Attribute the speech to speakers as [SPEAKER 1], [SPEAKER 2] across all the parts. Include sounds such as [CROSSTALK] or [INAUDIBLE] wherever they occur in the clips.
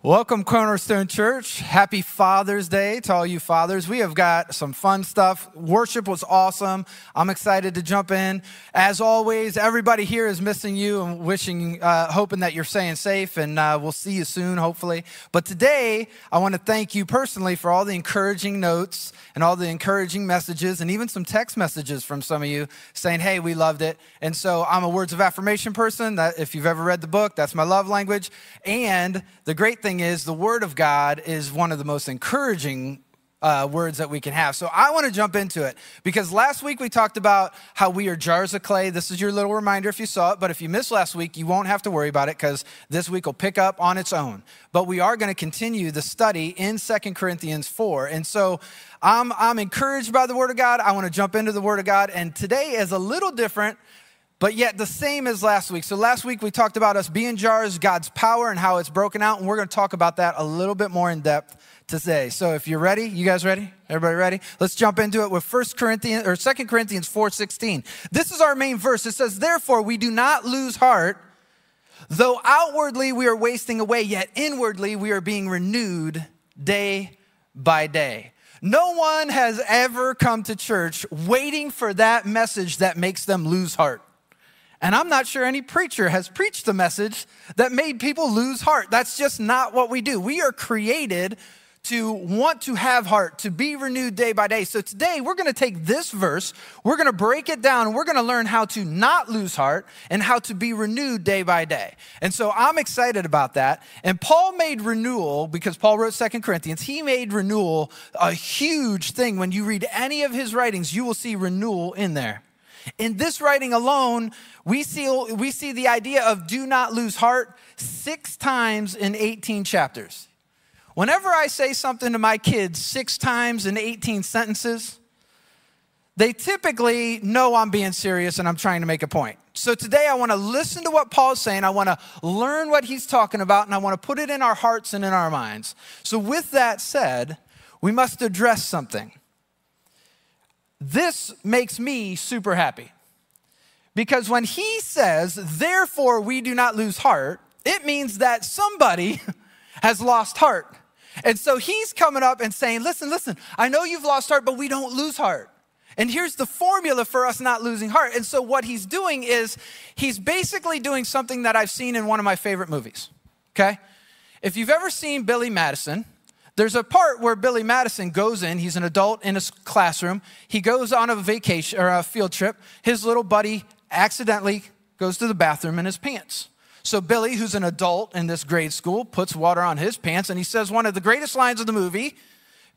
[SPEAKER 1] Welcome, Cornerstone Church. Happy Father's Day to all you fathers. We have got some fun stuff. Worship was awesome. I'm excited to jump in. As always, everybody here is missing you and wishing, uh, hoping that you're staying safe, and uh, we'll see you soon, hopefully. But today, I want to thank you personally for all the encouraging notes and all the encouraging messages, and even some text messages from some of you saying, "Hey, we loved it." And so, I'm a words of affirmation person. That if you've ever read the book, that's my love language. And the great thing is, the Word of God is one of the most encouraging uh, words that we can have. So I want to jump into it because last week we talked about how we are jars of clay. This is your little reminder if you saw it, but if you missed last week, you won't have to worry about it because this week will pick up on its own. But we are going to continue the study in Second Corinthians 4. And so I'm, I'm encouraged by the Word of God. I want to jump into the Word of God. And today is a little different but yet the same as last week. So last week we talked about us being jars, God's power, and how it's broken out, and we're going to talk about that a little bit more in depth today. So if you're ready, you guys ready? Everybody ready? Let's jump into it with First Corinthians or Second Corinthians 4:16. This is our main verse. It says, "Therefore we do not lose heart, though outwardly we are wasting away, yet inwardly we are being renewed day by day." No one has ever come to church waiting for that message that makes them lose heart. And I'm not sure any preacher has preached the message that made people lose heart. That's just not what we do. We are created to want to have heart, to be renewed day by day. So today we're going to take this verse, we're going to break it down, and we're going to learn how to not lose heart and how to be renewed day by day. And so I'm excited about that. And Paul made renewal, because Paul wrote Second Corinthians, he made renewal a huge thing. When you read any of his writings, you will see renewal in there. In this writing alone, we see, we see the idea of do not lose heart six times in 18 chapters. Whenever I say something to my kids six times in 18 sentences, they typically know I'm being serious and I'm trying to make a point. So today I want to listen to what Paul's saying. I want to learn what he's talking about and I want to put it in our hearts and in our minds. So, with that said, we must address something. This makes me super happy. Because when he says, therefore we do not lose heart, it means that somebody [LAUGHS] has lost heart. And so he's coming up and saying, listen, listen, I know you've lost heart, but we don't lose heart. And here's the formula for us not losing heart. And so what he's doing is he's basically doing something that I've seen in one of my favorite movies. Okay? If you've ever seen Billy Madison, there's a part where Billy Madison goes in, he's an adult in a classroom. He goes on a vacation or a field trip. His little buddy accidentally goes to the bathroom in his pants. So Billy, who's an adult in this grade school, puts water on his pants and he says one of the greatest lines of the movie,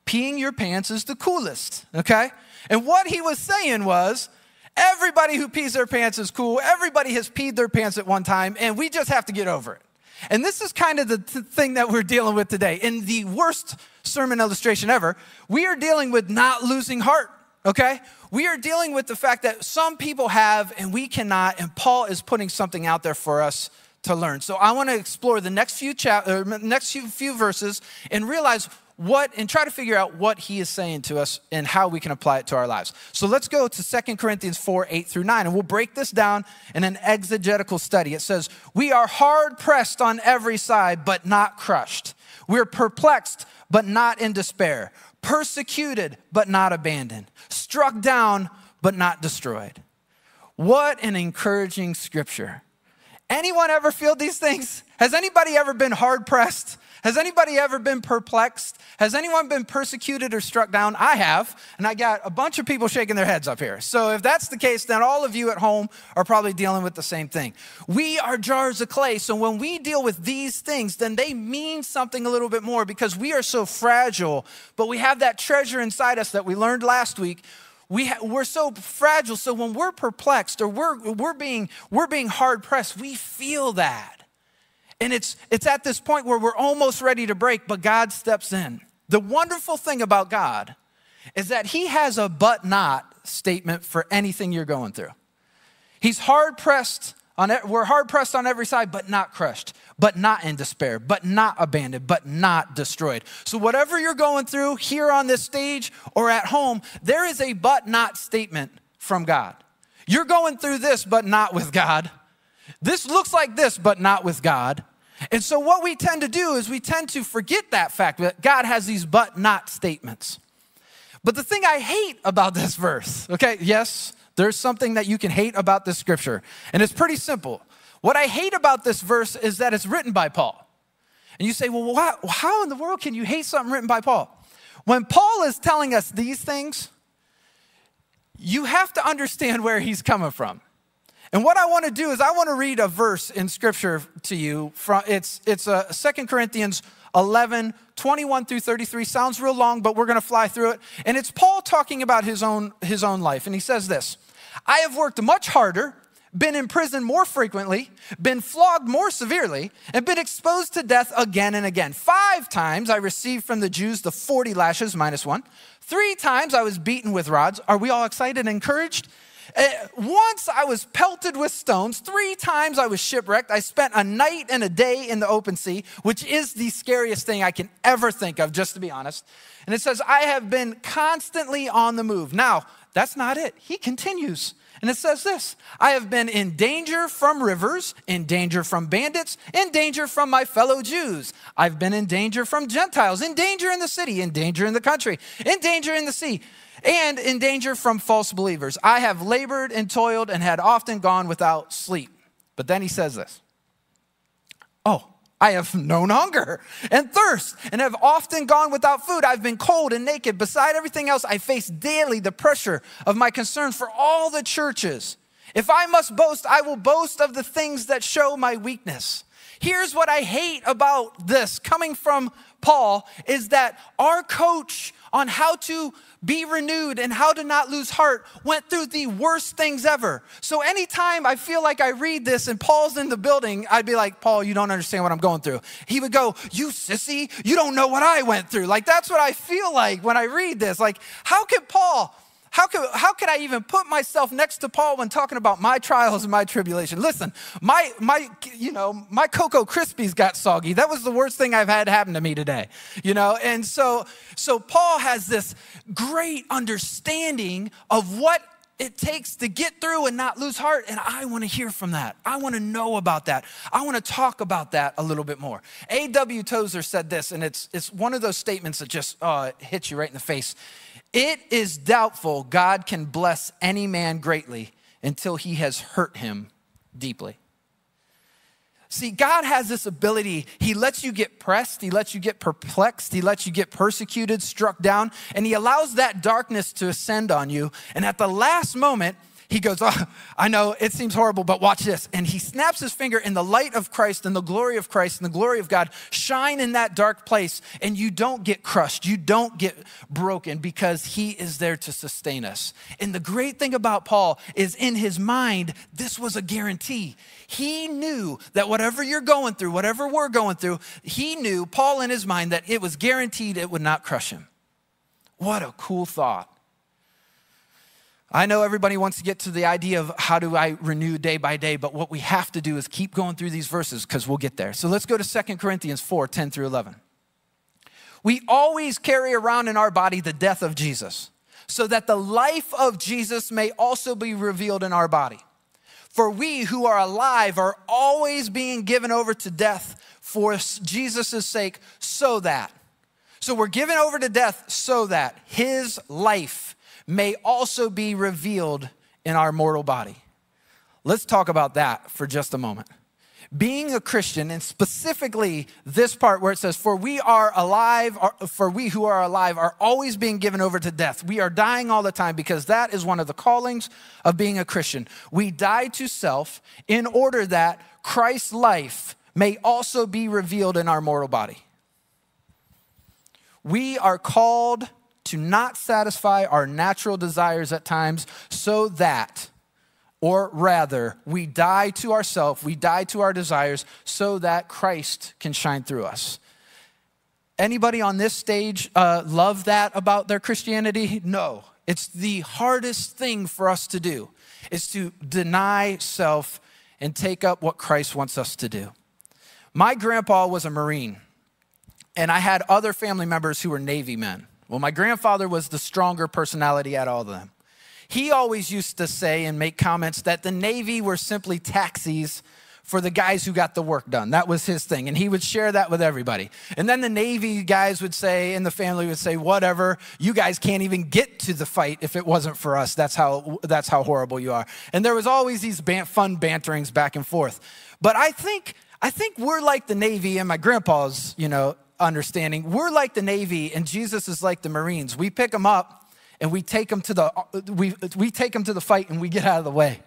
[SPEAKER 1] peeing your pants is the coolest, okay? And what he was saying was, everybody who pees their pants is cool. Everybody has peed their pants at one time and we just have to get over it. And this is kind of the t- thing that we're dealing with today. In the worst sermon illustration ever, we are dealing with not losing heart okay? We are dealing with the fact that some people have and we cannot, and Paul is putting something out there for us to learn. So I want to explore the next few chap- uh, next few, few verses and realize what and try to figure out what he is saying to us and how we can apply it to our lives. So let's go to Second Corinthians 4, 8 through 9, and we'll break this down in an exegetical study. It says, We are hard pressed on every side, but not crushed. We're perplexed, but not in despair persecuted but not abandoned, struck down but not destroyed. What an encouraging scripture. Anyone ever feel these things? Has anybody ever been hard pressed? Has anybody ever been perplexed? Has anyone been persecuted or struck down? I have, and I got a bunch of people shaking their heads up here. So if that's the case, then all of you at home are probably dealing with the same thing. We are jars of clay, so when we deal with these things, then they mean something a little bit more because we are so fragile, but we have that treasure inside us that we learned last week we ha- we're so fragile so when we're perplexed or we're, we're, being, we're being hard pressed we feel that and it's, it's at this point where we're almost ready to break, but God steps in. The wonderful thing about God is that he has a but not statement for anything you're going through. He's hard pressed on we're hard pressed on every side, but not crushed, but not in despair, but not abandoned, but not destroyed. So, whatever you're going through here on this stage or at home, there is a but not statement from God. You're going through this, but not with God. This looks like this, but not with God. And so, what we tend to do is we tend to forget that fact that God has these but not statements. But the thing I hate about this [LAUGHS] verse, okay, yes, there's something that you can hate about this scripture, and it's pretty simple. What I hate about this verse is that it's written by Paul. And you say, well, how in the world can you hate something written by Paul? When Paul is telling us these things, you have to understand where he's coming from. And what I want to do is I want to read a verse in scripture to you from it's it's a uh, 2 Corinthians 11 21 through 33 sounds real long but we're going to fly through it and it's Paul talking about his own his own life and he says this I have worked much harder, been in prison more frequently, been flogged more severely, and been exposed to death again and again. Five times I received from the Jews the 40 lashes minus one. Three times I was beaten with rods. Are we all excited and encouraged? Uh, once I was pelted with stones. Three times I was shipwrecked. I spent a night and a day in the open sea, which is the scariest thing I can ever think of, just to be honest. And it says, I have been constantly on the move. Now, that's not it. He continues. And it says this I have been in danger from rivers, in danger from bandits, in danger from my fellow Jews. I've been in danger from Gentiles, in danger in the city, in danger in the country, in danger in the sea, and in danger from false believers. I have labored and toiled and had often gone without sleep. But then he says this Oh, I have [LAUGHS] known hunger and thirst and have often gone without food. I've been cold and naked. Beside everything else, I face daily the pressure of my concern for all the churches. If I must boast, I will boast of the things that show my weakness. Here's what I hate about this coming from Paul is that our coach on how to be renewed and how to not lose heart went through the worst things ever. So anytime I feel like I read this and Paul's in the building, I'd be like, Paul, you don't understand what I'm going through. He would go, You sissy, you don't know what I went through. Like that's what I feel like when I read this. Like, how could Paul? How could, how could I even put myself next to Paul when talking about my trials and my tribulation? Listen, my, my, you know, my Cocoa Krispies got soggy. That was the worst thing I've had happen to me today, you know? And so, so Paul has this great understanding of what it takes to get through and not lose heart. And I want to hear from that. I want to know about that. I want to talk about that a little bit more. A.W. Tozer said this, and it's, it's one of those statements that just uh, hits you right in the face. It is doubtful God can bless any man greatly until he has hurt him deeply. See, God has this ability. He lets you get pressed, He lets you get perplexed, He lets you get persecuted, struck down, and He allows that darkness to ascend on you. And at the last moment, he goes, oh, I know it seems horrible, but watch this. And he snaps his finger, and the light of Christ and the glory of Christ and the glory of God shine in that dark place, and you don't get crushed. You don't get broken because he is there to sustain us. And the great thing about Paul is in his mind, this was a guarantee. He knew that whatever you're going through, whatever we're going through, he knew, Paul in his mind, that it was guaranteed it would not crush him. What a cool thought. I know everybody wants to get to the idea of how do I renew day by day, but what we have to do is keep going through these verses because we'll get there. So let's go to 2 Corinthians 4 10 through 11. We always carry around in our body the death of Jesus, so that the life of Jesus may also be revealed in our body. For we who are alive are always being given over to death for Jesus' sake, so that. So we're given over to death so that his life may also be revealed in our mortal body. Let's talk about that for just a moment. Being a Christian, and specifically this part where it says, For we are alive, for we who are alive are always being given over to death. We are dying all the time because that is one of the callings of being a Christian. We die to self in order that Christ's life may also be revealed in our mortal body. We are called to not satisfy our natural desires at times so that, or rather, we die to ourselves, we die to our desires so that Christ can shine through us. Anybody on this stage uh, love that about their Christianity? No. It's the hardest thing for us to do is to deny self and take up what Christ wants us to do. My grandpa was a Marine, and I had other family members who were Navy men. Well, my grandfather was the stronger personality at all of them. He always used to say and make comments that the Navy were simply taxis for the guys who got the work done. That was his thing. And he would share that with everybody. And then the Navy guys would say, and the family would say, whatever, you guys can't even get to the fight if it wasn't for us. That's how, that's how horrible you are. And there was always these ban- fun banterings back and forth. But I think, I think we're like the Navy and my grandpa's, you know, understanding. We're like the Navy and Jesus is like the Marines. We pick them up and we take them to the, we, we take them to the fight and we get out of the way,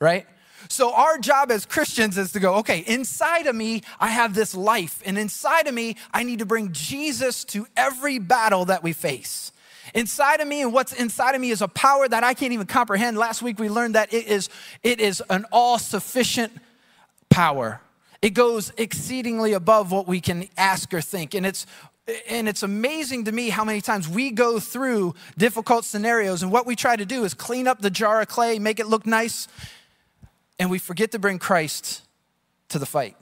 [SPEAKER 1] right? So, our job as Christians is to go, okay, inside of me, I have this life, and inside of me, I need to bring Jesus to every battle that we face. Inside of me, and what's inside of me is a power that I can't even comprehend. Last week, we learned that it is, it is an all sufficient power. It goes exceedingly above what we can ask or think. And it's and it's amazing to me how many times we go through difficult scenarios and what we try to do is clean up the jar of clay, make it look nice, and we forget to bring Christ to the fight.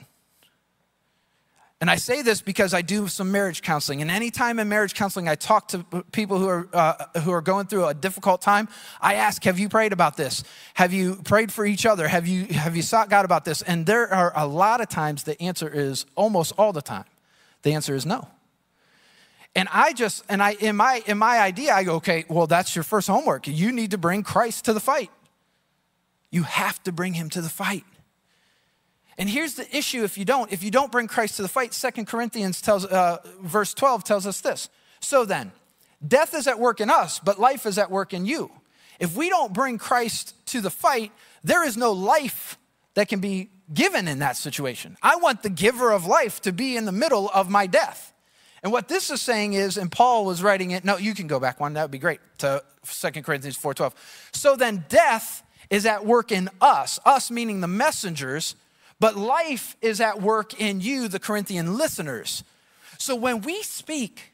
[SPEAKER 1] And I say this because I do some marriage counseling. And anytime in marriage counseling I talk to people who are, uh, who are going through a difficult time, I ask, Have you prayed about this? Have you prayed for each other? Have you, have you sought God about this? And there are a lot of times the answer is almost all the time. The answer is no. And I just, and I, in my, in my idea, I go, okay, well, that's your first homework. You need to bring Christ to the fight. You have to bring him to the fight. And here's the issue if you don't. If you don't bring Christ to the fight, Second Corinthians tells, uh, verse 12 tells us this. So then, death is at work in us, but life is at work in you. If we don't bring Christ to the fight, there is no life that can be given in that situation. I want the giver of life to be in the middle of my death. And what this is saying is, and Paul was writing it, no, you can go back one, that would be great, to Second Corinthians 4.12. So then death is at work in us, us meaning the messengers, but life is at work in you, the Corinthian listeners. So when we speak,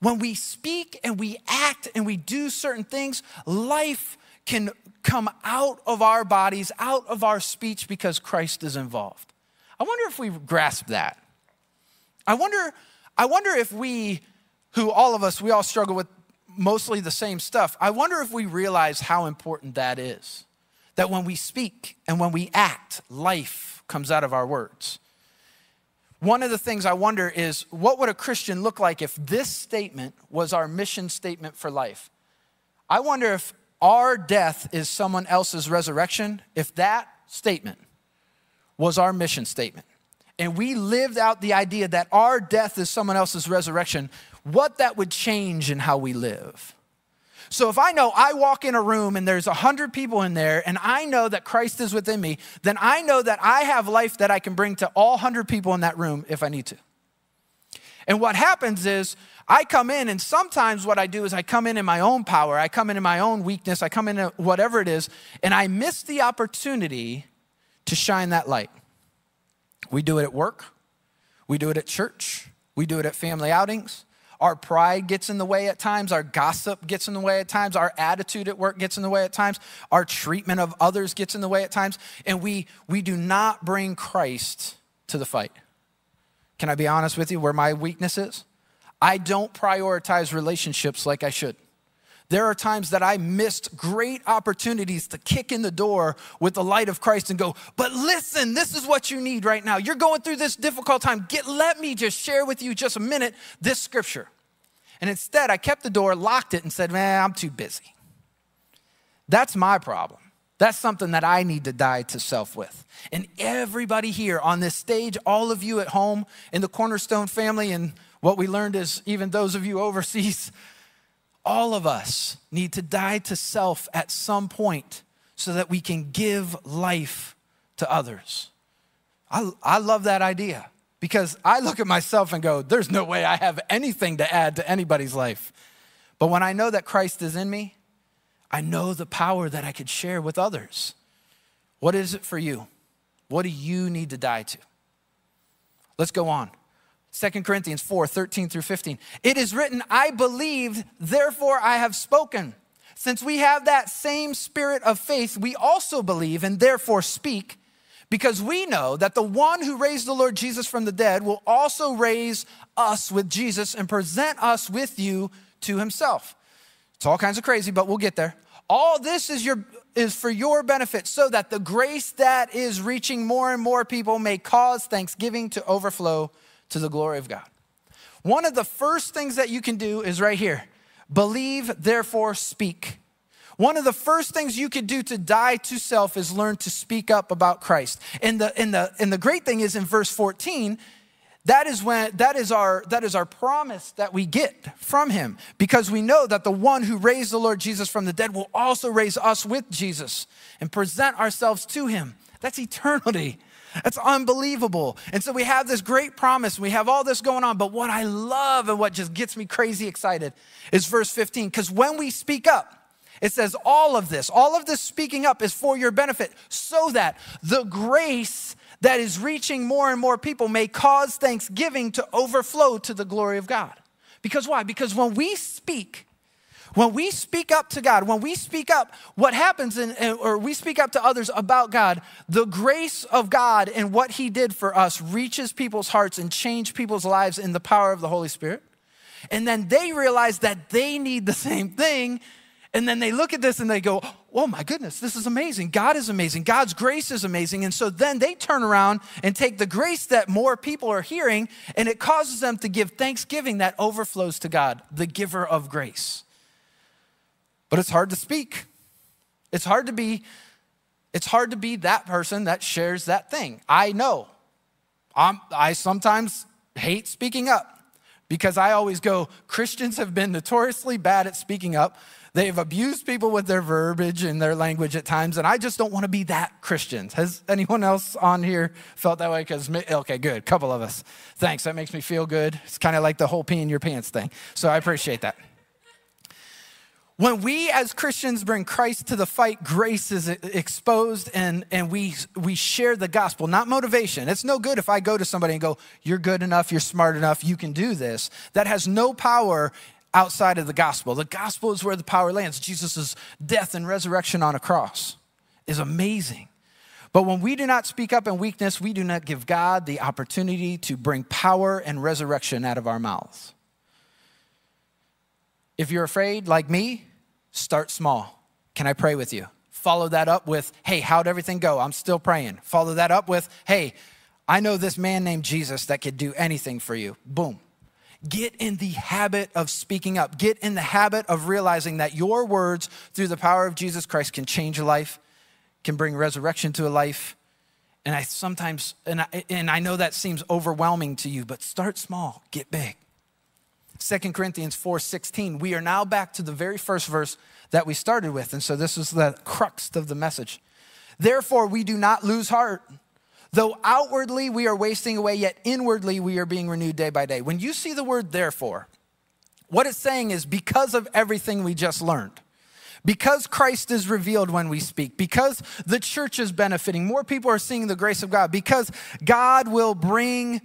[SPEAKER 1] when we speak and we act and we do certain things, life can come out of our bodies, out of our speech because Christ is involved. I wonder if we grasp that. I wonder, I wonder if we, who all of us, we all struggle with mostly the same stuff. I wonder if we realize how important that is. That when we speak and when we act, life comes out of our words. One of the things I wonder is what would a Christian look like if this statement was our mission statement for life? I wonder if our death is someone else's resurrection, if that statement was our mission statement, and we lived out the idea that our death is someone else's resurrection, what that would change in how we live. So if I know I walk in a room and there's a hundred people in there and I know that Christ is within me, then I know that I have life that I can bring to all hundred people in that room if I need to. And what happens is I come in, and sometimes what I do is I come in in my own power, I come in in my own weakness, I come in whatever it is, and I miss the opportunity to shine that light. We do it at work, we do it at church, we do it at family outings, our pride gets in the way at times. Our gossip gets in the way at times. Our attitude at work gets in the way at times. Our treatment of others gets in the way at times. And we, we do not bring Christ to the fight. Can I be honest with you where my weakness is? I don't prioritize relationships like I should. There are times that I missed great opportunities to kick in the door with the light of Christ and go, but listen, this is what you need right now. You're going through this difficult time. Get, let me just share with you just a minute this scripture. And instead, I kept the door, locked it, and said, man, I'm too busy. That's my problem. That's something that I need to die to self with. And everybody here on this stage, all of you at home in the Cornerstone family, and what we learned is even those of you overseas, all of us need to die to self at some point so that we can give life to others. I, I love that idea because I look at myself and go, there's no way I have anything to add to anybody's life. But when I know that Christ is in me, I know the power that I could share with others. What is it for you? What do you need to die to? Let's go on. 2 Corinthians 4 13 through 15. It is written, I believed, therefore I have spoken. Since we have that same spirit of faith, we also believe and therefore speak, because we know that the one who raised the Lord Jesus from the dead will also raise us with Jesus and present us with you to himself. It's all kinds of crazy, but we'll get there. All this is your is for your benefit so that the grace that is reaching more and more people may cause thanksgiving to overflow to the glory of God. One of the first things that you can do is right here. Believe, therefore speak. One of the first things you can do to die to self is learn to speak up about Christ. And the, and the, and the great thing is in verse 14, that is when that is our that is our promise that we get from him because we know that the one who raised the Lord Jesus from the dead will also raise us with Jesus and present ourselves to him. That's eternity. That's unbelievable. And so we have this great promise. We have all this going on. But what I love and what just gets me crazy excited is verse 15. Because when we speak up, it says all of this, all of this speaking up is for your benefit, so that the grace that is reaching more and more people may cause thanksgiving to overflow to the glory of God. Because why? Because when we speak, when we speak up to God, when we speak up, what happens, in, or we speak up to others about God, the grace of God and what He did for us reaches people's hearts and change people's lives in the power of the Holy Spirit. And then they realize that they need the [LAUGHS] same thing and then they look at this and they go, Oh my goodness, this is amazing. God is amazing. God's grace is amazing. And so then they turn around and take the grace that more people are hearing and it causes them to give thanksgiving that overflows to God, the giver of grace. But it's hard to speak. It's hard to be it's hard to be that person that shares that thing. I know. I'm, I sometimes hate speaking up because I always go, Christians have been notoriously bad at speaking up They've abused people with their verbiage and their language at times, and I just don't want to be that Christian. Has anyone else on here felt that way? Because okay, good, couple of us. Thanks, that makes me feel good. It's kind of like the whole pee in your pants thing. So I appreciate that. When we as Christians bring Christ to the fight, grace is exposed and, and we, we share the gospel, not motivation. It's no good if I go to somebody and go, You're good enough, you're smart enough, you can do this. That has no power outside of the gospel. The gospel is where the power lands. Jesus' death and resurrection on a cross is amazing. But when we do not speak up in weakness, we do not give God the opportunity to bring power and resurrection out of our mouths. If you're afraid, like me, start small. Can I pray with you? Follow that up with, hey, how'd everything go? I'm still praying. Follow that up with, hey, I know this man named Jesus that could do anything for you. Boom. Get in the habit of speaking up. Get in the habit of realizing that your words, through the power of Jesus Christ, can change a life, can bring resurrection to a life. And I sometimes, and I, and I know that seems overwhelming to you, but start small, get big. 2 Corinthians 4:16. We are now back to the very first verse that we started with. And so this is the crux of the message. Therefore, we do not lose heart. Though outwardly we are wasting away, yet inwardly we are being renewed day by day. When you see the word therefore, what it's saying is because of everything we just learned, because Christ is revealed when we speak, because the church is benefiting, more people are seeing the grace of God, because God will bring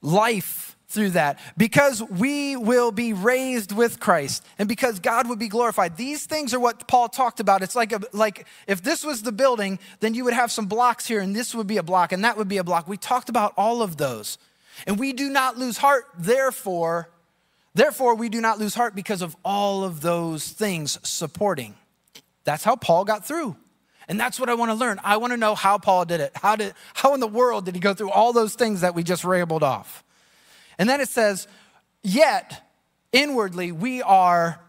[SPEAKER 1] life through that because we will be raised with Christ and because God would be glorified. These things are what Paul talked about. It's like a, like if this was the building, then you would have some blocks here and this would be a block and that would be a block. We talked about all of those. And we do not lose heart therefore therefore we do not lose heart because of all of those things supporting. That's how Paul got through. And that's what I want to learn. I want to know how Paul did it. How did how in the world did he go through all those things that we just rambled off? And then it says, yet inwardly we are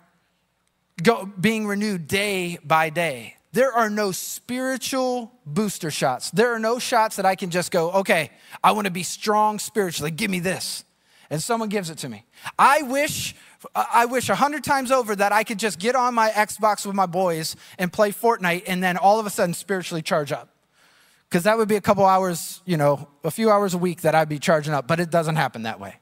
[SPEAKER 1] go, being renewed day by day. There are no spiritual booster shots. There are no shots that I can just go, okay, I want to be strong spiritually. Give me this. And someone gives it to me. I wish, I wish a hundred times over that I could just get on my Xbox with my boys and play Fortnite and then all of a sudden spiritually charge up because that would be a couple hours, you know, a few hours a week that I'd be charging up, but it doesn't happen that way.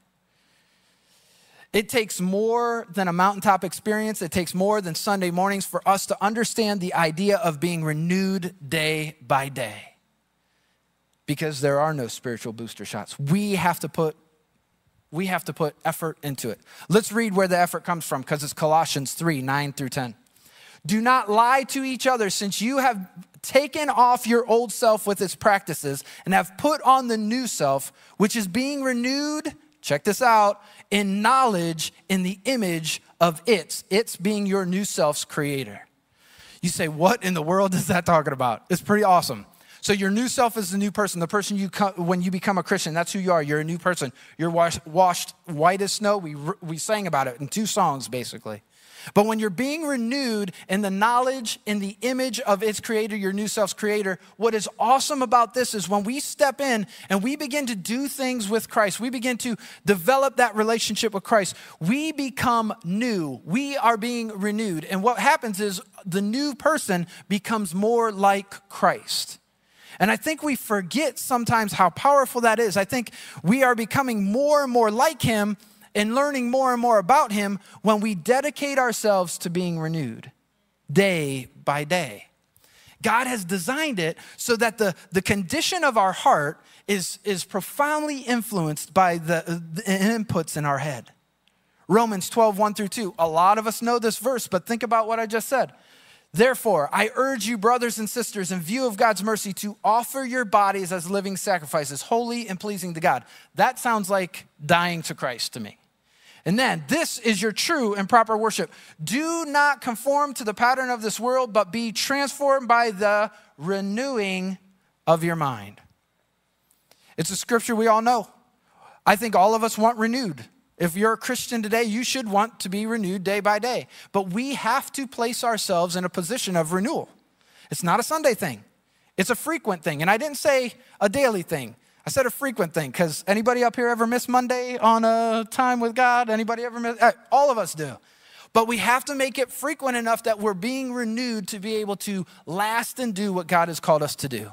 [SPEAKER 1] It takes more than a mountaintop experience. It takes more than Sunday mornings for us to understand the idea of being renewed day by day. Because there are no spiritual booster shots. We have to put We have to put effort into it. Let's read where the effort comes from because it's Colossians 3 9 through 10. Do not lie to each other, since you have taken off your old self with its practices and have put on the new self, which is being renewed, check this out, in knowledge in the image of its, its being your new self's creator. You say, what in the world is that talking about? It's pretty awesome. So your new self is the new person. The person you come, when you become a Christian, that's who you are. You're a new person. You're washed, washed white as snow. We we sang about it in two songs basically. But when you're being renewed in the knowledge, in the image of its creator, your new self's creator, what is awesome about this is when we step in and we begin to do things with Christ, we begin to develop that relationship with Christ, we become new. We are being renewed. And what happens is the new person becomes more like Christ. And I think we forget sometimes how powerful that is. I think we are becoming more and more like him and learning more and more about Him when we dedicate ourselves to being renewed day by day. God has designed it so that the, the condition of our heart is, is profoundly influenced by the, the inputs in our head. Romans 12, 1 through 2. A lot of us know this verse, but think about what I just said. Therefore, I urge you, brothers and sisters, in view of God's mercy, to offer your bodies as living sacrifices, holy and pleasing to God. That sounds like dying to Christ to me. And then, this is your true and proper worship. Do not conform to the pattern of this world, but be transformed by the renewing of your mind. It's a scripture we all know. I think all of us want renewed. If you're a Christian today, you should want to be renewed day by day. But we have to place ourselves in a position of renewal. It's not a Sunday thing, it's a frequent thing. And I didn't say a daily thing. I said a frequent thing because anybody up here ever miss Monday on a time with God? Anybody ever miss? Eh, all of us do. But we have to make it frequent enough that we're being renewed to be able to last and do what God has called us to do.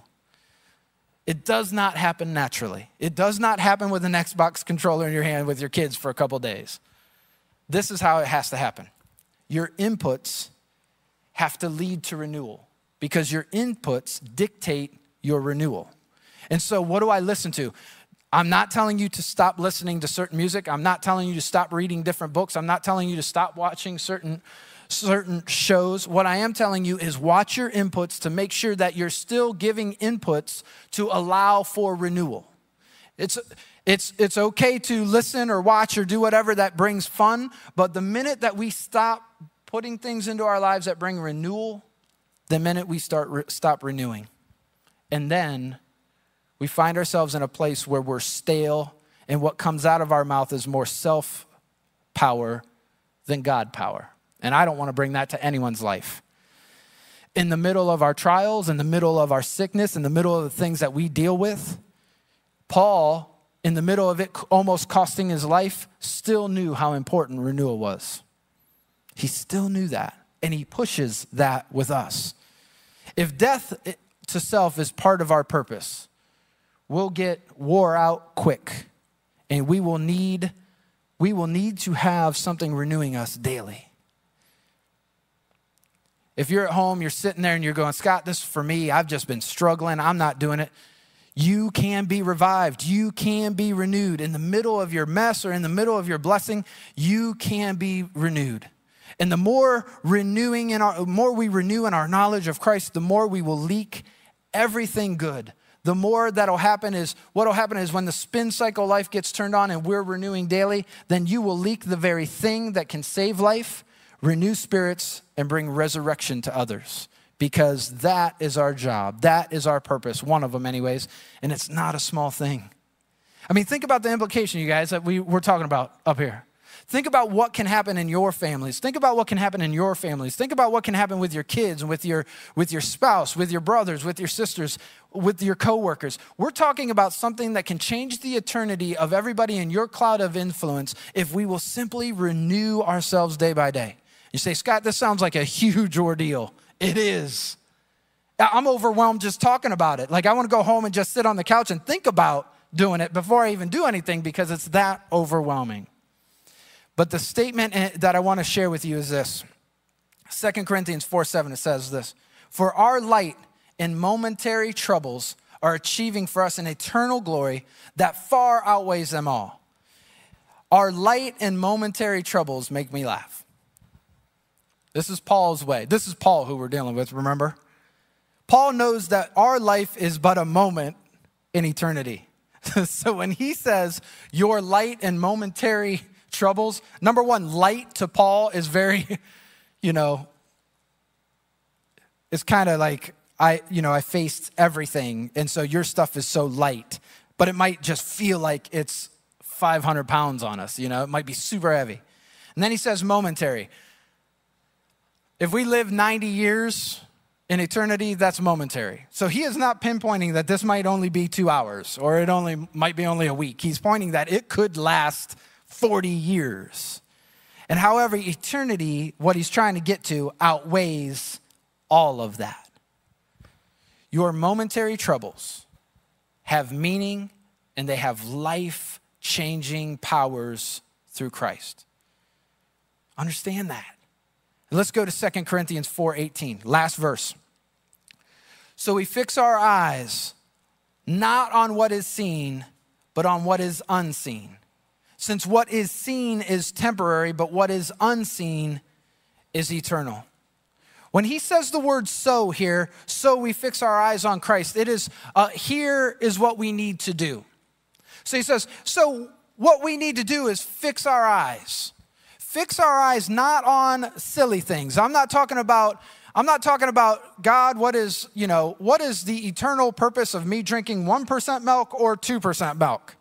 [SPEAKER 1] It does not happen naturally. It does not happen with an Xbox controller in your hand with your kids for a couple days. This is how it has to happen. Your inputs have to lead to renewal because your inputs dictate your renewal. And so, what do I listen to? I'm not telling you to stop listening to certain music. I'm not telling you to stop reading different books. I'm not telling you to stop watching certain certain shows. What I am telling you is watch your inputs to make sure that you're still giving inputs to allow for renewal. It's it's it's okay to listen or watch or do whatever that brings fun, but the minute that we stop putting things into our lives that bring renewal, the minute we start re- stop renewing. And then we find ourselves in a place where we're stale, and what comes out of our mouth is more self power than God power. And I don't want to bring that to anyone's life. In the middle of our trials, in the middle of our sickness, in the middle of the things that we deal with, Paul, in the middle of it almost costing his life, still knew how important renewal was. He still knew that, and he pushes that with us. If death eh, to self is part of our purpose, we'll get wore out quick. And we will need we will need to have something renewing us daily. If you're at home you're sitting there and you're going scott this is for me. I've just been struggling. I'm not doing it. You can be revived. You can be renewed. In the middle of your mess or in the middle of your blessing you can be renewed. And the more renewing in our more we renew in our knowledge of christ the more we will leak everything good the more that'll happen is what'll happen is when the spin cycle life gets turned on and we're renewing daily, then you will leak the very thing that can save life, renew spirits, and bring resurrection to others. Because that is our job. That is our purpose, one of them, anyways. And it's not a small thing. I mean, think about the implication, you guys, that we, we're talking about up here. Think about what can happen in your families. Think about what can happen in your families. Think about what can happen with your kids, and with your, with your spouse, with your brothers, with your sisters, with your coworkers. We're talking about something that can change the eternity of everybody in your cloud of influence if we will simply renew ourselves day by day. You say, Scott, this sounds like a huge ordeal. It is. I'm overwhelmed just talking about it. Like, I want to go home and just sit on the couch and think about doing it before I even do anything because it's that overwhelming. But the statement eh, that I want to share with you is this 2 Corinthians 4 7, it says this For our light and momentary troubles are achieving for us an eternal glory that far outweighs them all. Our light and momentary troubles make me laugh. This is Paul's way. This is Paul who we're dealing with, remember? Paul knows that our life is but a moment in eternity. [LAUGHS] so when he says your light and momentary troubles, number one, light to Paul is very, [LAUGHS] you know, it's kind of like I, you know, I faced everything, and so your stuff is so light, but it might just feel like it's 500 pounds on us, you know, it might be super heavy. And then he says momentary. If we live 90 years in eternity, that's momentary. So he is not pinpointing that this might only be two hours or it only might be only a week. He's pointing that it could last 40 years. And however, eternity, what he's trying to get to, outweighs all of that. Your momentary troubles have meaning and they have life changing powers through Christ. Understand that. Let's go to 2 Corinthians 4:18, last verse. So we fix our eyes not on what is seen, but on what is unseen. Since what is seen is temporary, but what is unseen is eternal. When he says the word so here, so we fix our eyes on Christ, it is uh, here is what we need to do. So he says, so what we need to do is fix our eyes. Fix our eyes not on silly things. I'm not talking about I'm not talking about God, what is, you know, what is the eternal purpose of me drinking 1% milk or 2% milk?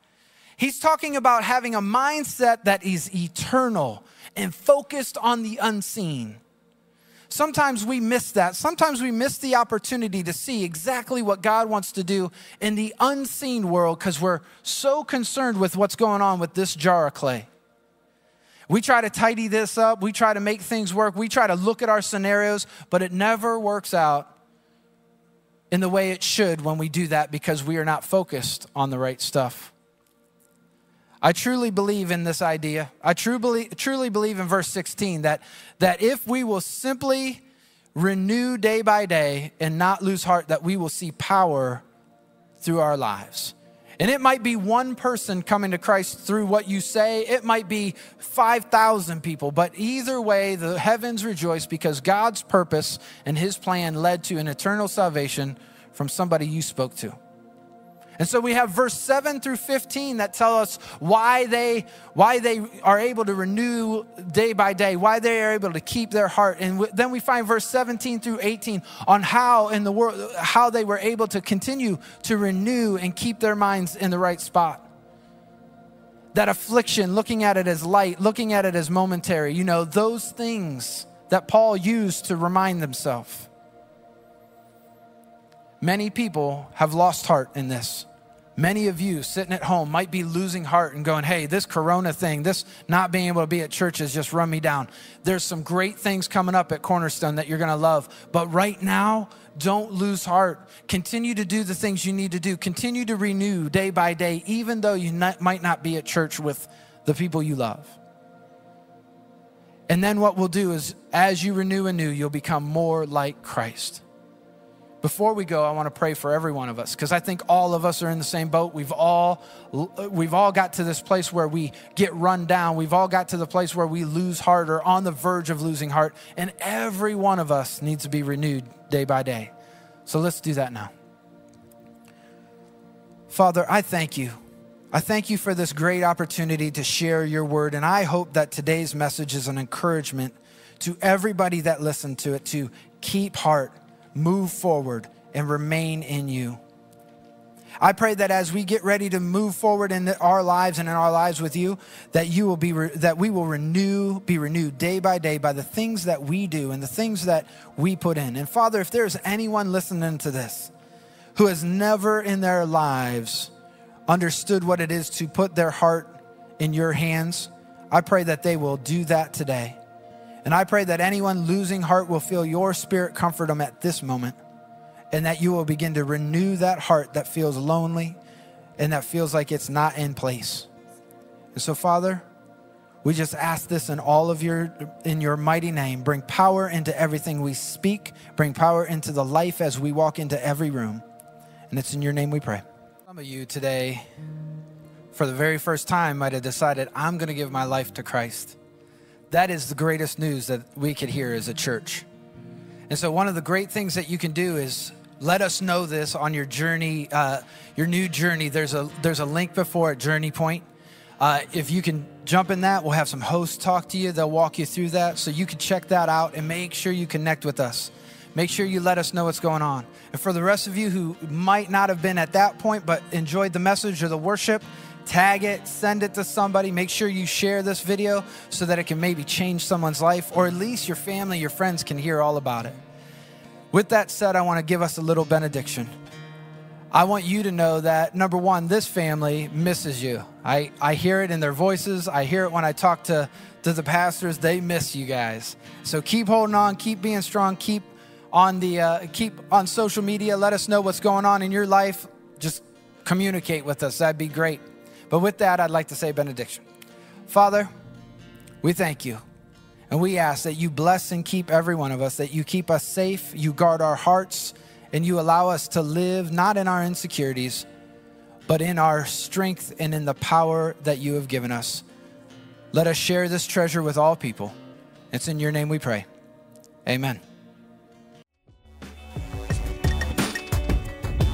[SPEAKER 1] He's talking about having a mindset that is eternal and focused on the unseen. Sometimes we miss that. Sometimes we miss the opportunity to see exactly what God wants to do in the unseen world because we're so concerned with what's going on with this jar of clay. We try to tidy this up, we try to make things work, we try to look at our scenarios, but it never works out in the way it should when we do that because we are not focused on the right stuff. I truly believe in this idea. I truly, truly believe in verse 16 that, that if we will simply renew day by day and not lose heart, that we will see power through our lives. And it might be one person coming to Christ through what you say, it might be 5,000 people, but either way, the heavens rejoice because God's purpose and his plan led to an eternal salvation from somebody you spoke to. And so we have verse 7 through 15 that tell us why they why they are able to renew day by day, why they are able to keep their heart. And then we find verse 17 through 18 on how in the world how they were able to continue to renew and keep their minds in the right spot. That affliction, looking at it as light, looking at it as momentary, you know, those things that Paul used to remind themselves. Many people have lost heart in this. Many of you sitting at home might be losing heart and going, hey, this corona thing, this not being able to be at church has just run me down. There's some great things coming up at Cornerstone that you're going to love. But right now, don't lose heart. Continue to do the things you need to do. Continue to renew day by day, even though you not, might not be at church with the people you love. And then what we'll do is, as you renew anew, you'll become more like Christ. Before we go, I want to pray for every one of us because I think all of us are in the same boat. We've all we've all got to this place where we get run down. We've all got to the place where we lose heart or on the verge of losing heart, and every one of us needs to be renewed day by day. So let's do that now. Father, I thank you. I thank you for this great opportunity to share your word, and I hope that today's message is an encouragement to everybody that listened to it to keep heart move forward and remain in you. I pray that as we get ready to move forward in our lives and in our lives with you, that you will be re- that we will renew, be renewed day by day by the things that we do and the things that we put in. And Father, if there's anyone listening to this who has never in their lives understood what it is to put their heart in your hands, I pray that they will do that today. And I pray that anyone losing heart will feel your spirit comfort them at this moment and that you will begin to renew that heart that feels lonely and that feels like it's not in place. And so, Father, we just ask this in all of your in your mighty name. Bring power into everything we speak, bring power into the life as we walk into every room. And it's in your name we pray. Some of you today for the very first time, might have decided, I'm going to give my life to Christ. That is the greatest news that we could hear as a church. And so, one of the great things that you can do is let us know this on your journey, uh, your new journey. There's a there's a link before at Journey Point. Uh, if you can jump in that, we'll have some hosts talk to you. They'll walk you through that, so you can check that out and make sure you connect with us. Make sure you let us know what's going on. And for the rest of you who might not have been at that point but enjoyed the message or the worship, tag it, send it to somebody. Make sure you share this video so that it can maybe change someone's life, or at least your family, your friends can hear all about it. With that said, I want to give us a little benediction. I want you to know that number one, this family misses you. I, I hear it in their voices. I hear it when I talk to, to the pastors. They miss you guys. So keep holding on, keep being strong, keep on the uh, keep on social media. Let us know what's going on in your life. Just communicate with us. That'd be great. But with that, I'd like to say benediction. Father, we thank you. And we ask that you bless and keep every one of us, that you keep us safe, you guard our hearts, and you allow us to live not in our insecurities, but in our strength and in the power that you have given us. Let us share this treasure with all people. It's in your name we pray. Amen.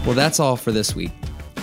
[SPEAKER 2] Well, that's all for this week.